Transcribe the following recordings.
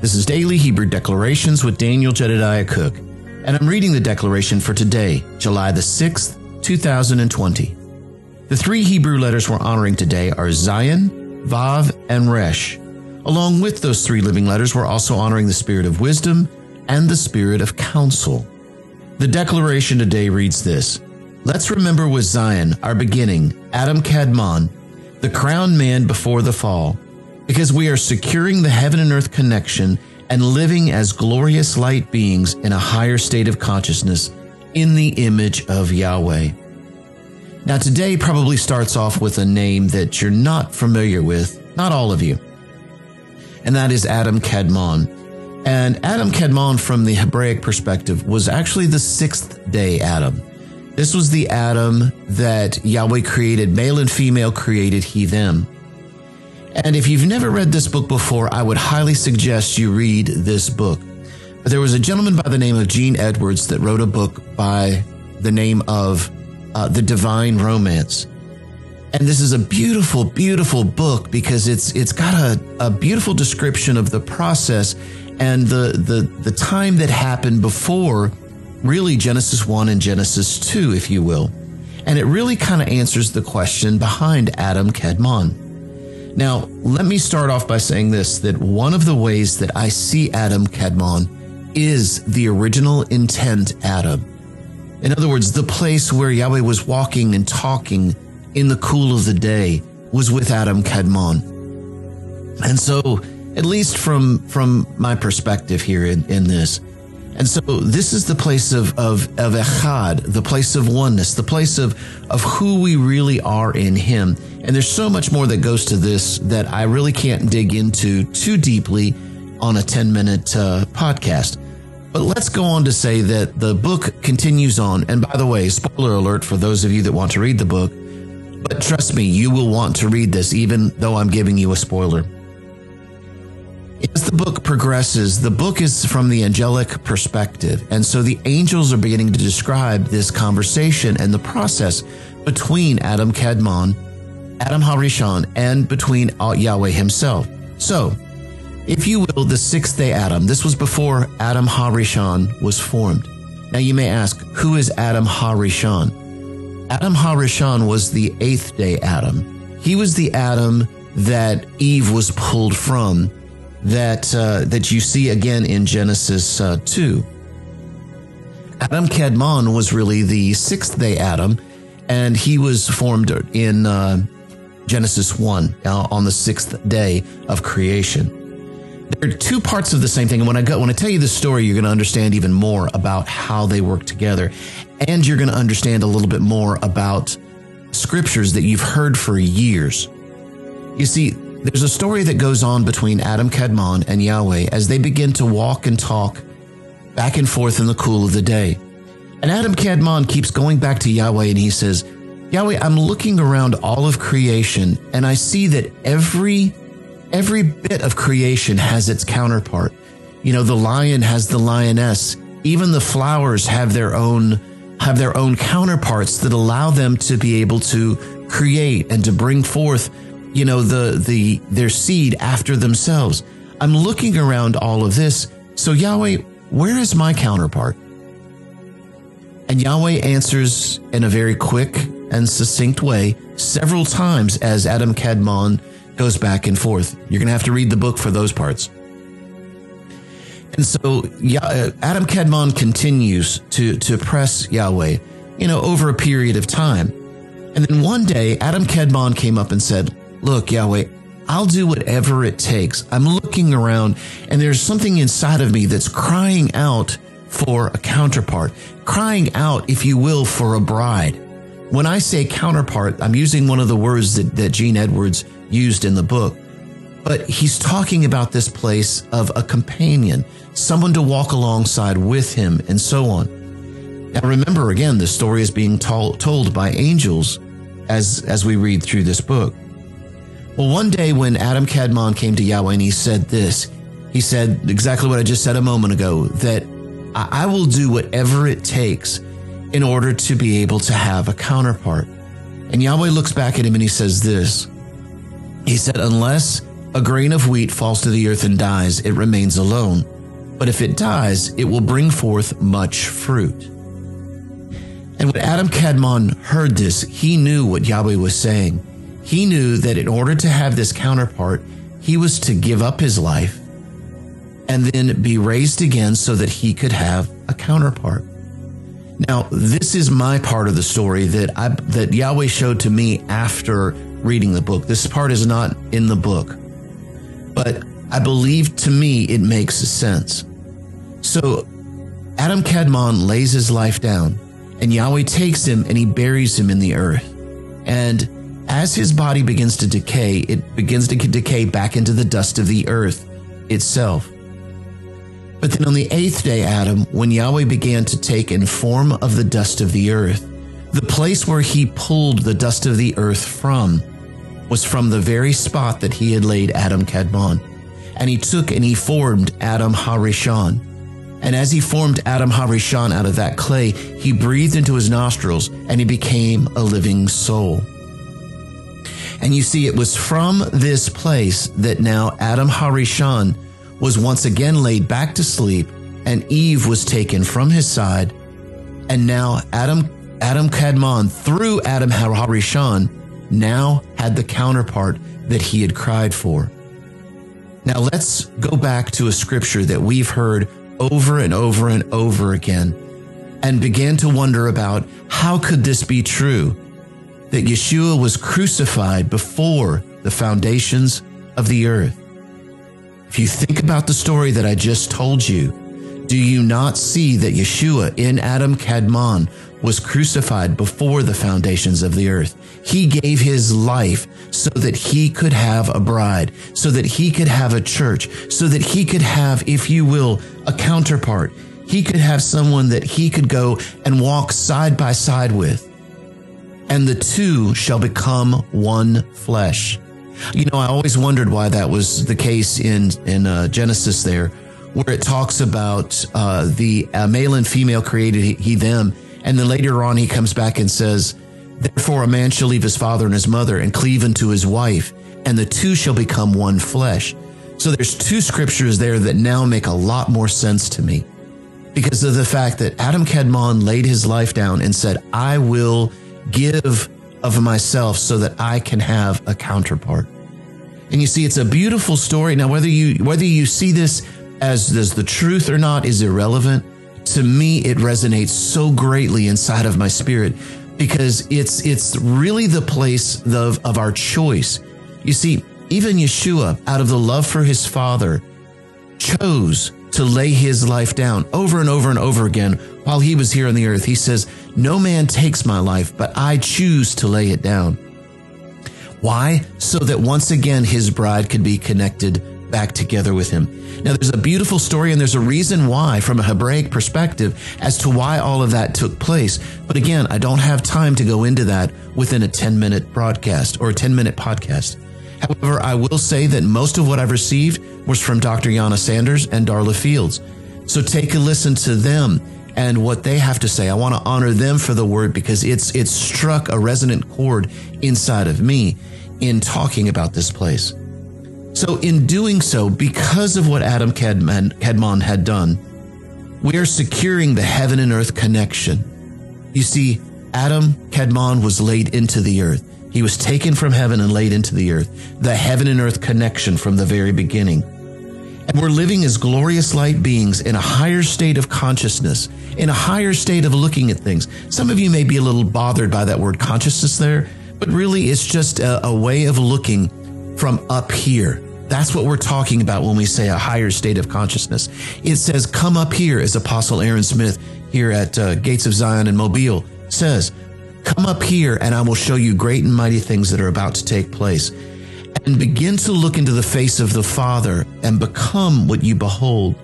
This is Daily Hebrew Declarations with Daniel Jedediah Cook, and I'm reading the declaration for today, July the 6th, 2020. The three Hebrew letters we're honoring today are Zayin, Vav, and Resh. Along with those three living letters, we're also honoring the spirit of wisdom and the spirit of counsel. The declaration today reads this Let's remember with Zayin, our beginning, Adam Kadmon, the crowned man before the fall, because we are securing the heaven and earth connection and living as glorious light beings in a higher state of consciousness in the image of Yahweh. Now, today probably starts off with a name that you're not familiar with, not all of you, and that is Adam Kadmon. And Adam Kadmon, from the Hebraic perspective, was actually the sixth day Adam. This was the Adam that Yahweh created, male and female created he them. And if you've never read this book before, I would highly suggest you read this book. But there was a gentleman by the name of Gene Edwards that wrote a book by the name of uh, The Divine Romance. And this is a beautiful, beautiful book because it's it's got a, a beautiful description of the process and the, the the time that happened before really Genesis 1 and Genesis 2, if you will. And it really kind of answers the question behind Adam Kadmon. Now, let me start off by saying this that one of the ways that I see Adam Kadmon is the original intent Adam. In other words, the place where Yahweh was walking and talking in the cool of the day was with Adam Kadmon. And so, at least from, from my perspective here in, in this, and so this is the place of, of, of echad, the place of oneness, the place of, of who we really are in him. And there's so much more that goes to this that I really can't dig into too deeply on a 10 minute uh, podcast. But let's go on to say that the book continues on. And by the way, spoiler alert for those of you that want to read the book. But trust me, you will want to read this, even though I'm giving you a spoiler. As the book progresses, the book is from the angelic perspective. And so the angels are beginning to describe this conversation and the process between Adam Kadmon, Adam Harishon, and between uh, Yahweh himself. So, if you will, the sixth day Adam, this was before Adam Harishon was formed. Now you may ask, who is Adam Harishon? Adam Harishon was the eighth day Adam. He was the Adam that Eve was pulled from that uh, that you see again in Genesis uh, two. Adam Kadmon was really the sixth day Adam, and he was formed in uh, Genesis one uh, on the sixth day of creation. There are two parts of the same thing, and when I go when I tell you the story, you're going to understand even more about how they work together, and you're going to understand a little bit more about scriptures that you've heard for years. You see, there's a story that goes on between Adam Kadmon and Yahweh as they begin to walk and talk back and forth in the cool of the day. And Adam Kadmon keeps going back to Yahweh and he says, Yahweh, I'm looking around all of creation and I see that every every bit of creation has its counterpart. You know, the lion has the lioness. Even the flowers have their own have their own counterparts that allow them to be able to create and to bring forth you know, the, the, their seed after themselves. I'm looking around all of this. So Yahweh, where is my counterpart? And Yahweh answers in a very quick and succinct way several times as Adam Kadmon goes back and forth. You're going to have to read the book for those parts. And so uh, Adam Kadmon continues to, to press Yahweh, you know, over a period of time. And then one day, Adam Kadmon came up and said, Look, Yahweh, I'll do whatever it takes. I'm looking around and there's something inside of me that's crying out for a counterpart, crying out, if you will, for a bride. When I say counterpart, I'm using one of the words that, that Gene Edwards used in the book, but he's talking about this place of a companion, someone to walk alongside with him and so on. Now remember again, the story is being told, told by angels as, as we read through this book. Well, one day when Adam Kadmon came to Yahweh and he said this, he said exactly what I just said a moment ago that I will do whatever it takes in order to be able to have a counterpart. And Yahweh looks back at him and he says this. He said, Unless a grain of wheat falls to the earth and dies, it remains alone. But if it dies, it will bring forth much fruit. And when Adam Kadmon heard this, he knew what Yahweh was saying. He knew that in order to have this counterpart, he was to give up his life and then be raised again so that he could have a counterpart. Now, this is my part of the story that I, that Yahweh showed to me after reading the book. This part is not in the book, but I believe to me it makes sense. So Adam Kadmon lays his life down and Yahweh takes him and he buries him in the earth. And as his body begins to decay, it begins to decay back into the dust of the earth itself. But then on the eighth day, Adam, when Yahweh began to take in form of the dust of the earth, the place where he pulled the dust of the earth from was from the very spot that he had laid Adam Kadmon. And he took and he formed Adam Harishon. And as he formed Adam Harishon out of that clay, he breathed into his nostrils and he became a living soul. And you see, it was from this place that now Adam Harishon was once again laid back to sleep and Eve was taken from his side. And now Adam, Adam Kadmon, through Adam Harishon now had the counterpart that he had cried for. Now let's go back to a scripture that we've heard over and over and over again and began to wonder about how could this be true that Yeshua was crucified before the foundations of the earth. If you think about the story that I just told you, do you not see that Yeshua in Adam Kadmon was crucified before the foundations of the earth? He gave his life so that he could have a bride, so that he could have a church, so that he could have, if you will, a counterpart. He could have someone that he could go and walk side by side with. And the two shall become one flesh. You know, I always wondered why that was the case in, in uh, Genesis there, where it talks about uh, the uh, male and female created he, he them. And then later on, he comes back and says, Therefore, a man shall leave his father and his mother and cleave unto his wife, and the two shall become one flesh. So there's two scriptures there that now make a lot more sense to me because of the fact that Adam Kadmon laid his life down and said, I will give of myself so that I can have a counterpart. And you see, it's a beautiful story. Now, whether you, whether you see this as, as the truth or not is irrelevant. To me, it resonates so greatly inside of my spirit because it's it's really the place of, of our choice. You see, even Yeshua, out of the love for his father, chose to lay his life down over and over and over again while he was here on the earth. He says, No man takes my life, but I choose to lay it down. Why? So that once again his bride could be connected back together with him. Now, there's a beautiful story and there's a reason why, from a Hebraic perspective, as to why all of that took place. But again, I don't have time to go into that within a 10 minute broadcast or a 10 minute podcast. However, I will say that most of what I've received was from Dr. Yana Sanders and Darla Fields. So take a listen to them and what they have to say. I want to honor them for the word because it's it's struck a resonant chord inside of me in talking about this place. So, in doing so, because of what Adam Kadmon had done, we are securing the heaven and earth connection. You see, Adam Kadmon was laid into the earth. He was taken from heaven and laid into the earth, the heaven and earth connection from the very beginning. And we're living as glorious light beings in a higher state of consciousness, in a higher state of looking at things. Some of you may be a little bothered by that word consciousness there, but really it's just a, a way of looking from up here. That's what we're talking about when we say a higher state of consciousness. It says, come up here, as Apostle Aaron Smith here at uh, Gates of Zion in Mobile says, come up here and I will show you great and mighty things that are about to take place. And begin to look into the face of the Father and become what you behold.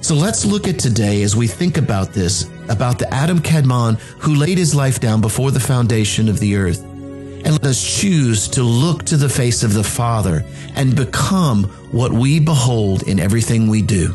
So let's look at today as we think about this, about the Adam Kadmon who laid his life down before the foundation of the earth and let us choose to look to the face of the Father and become what we behold in everything we do.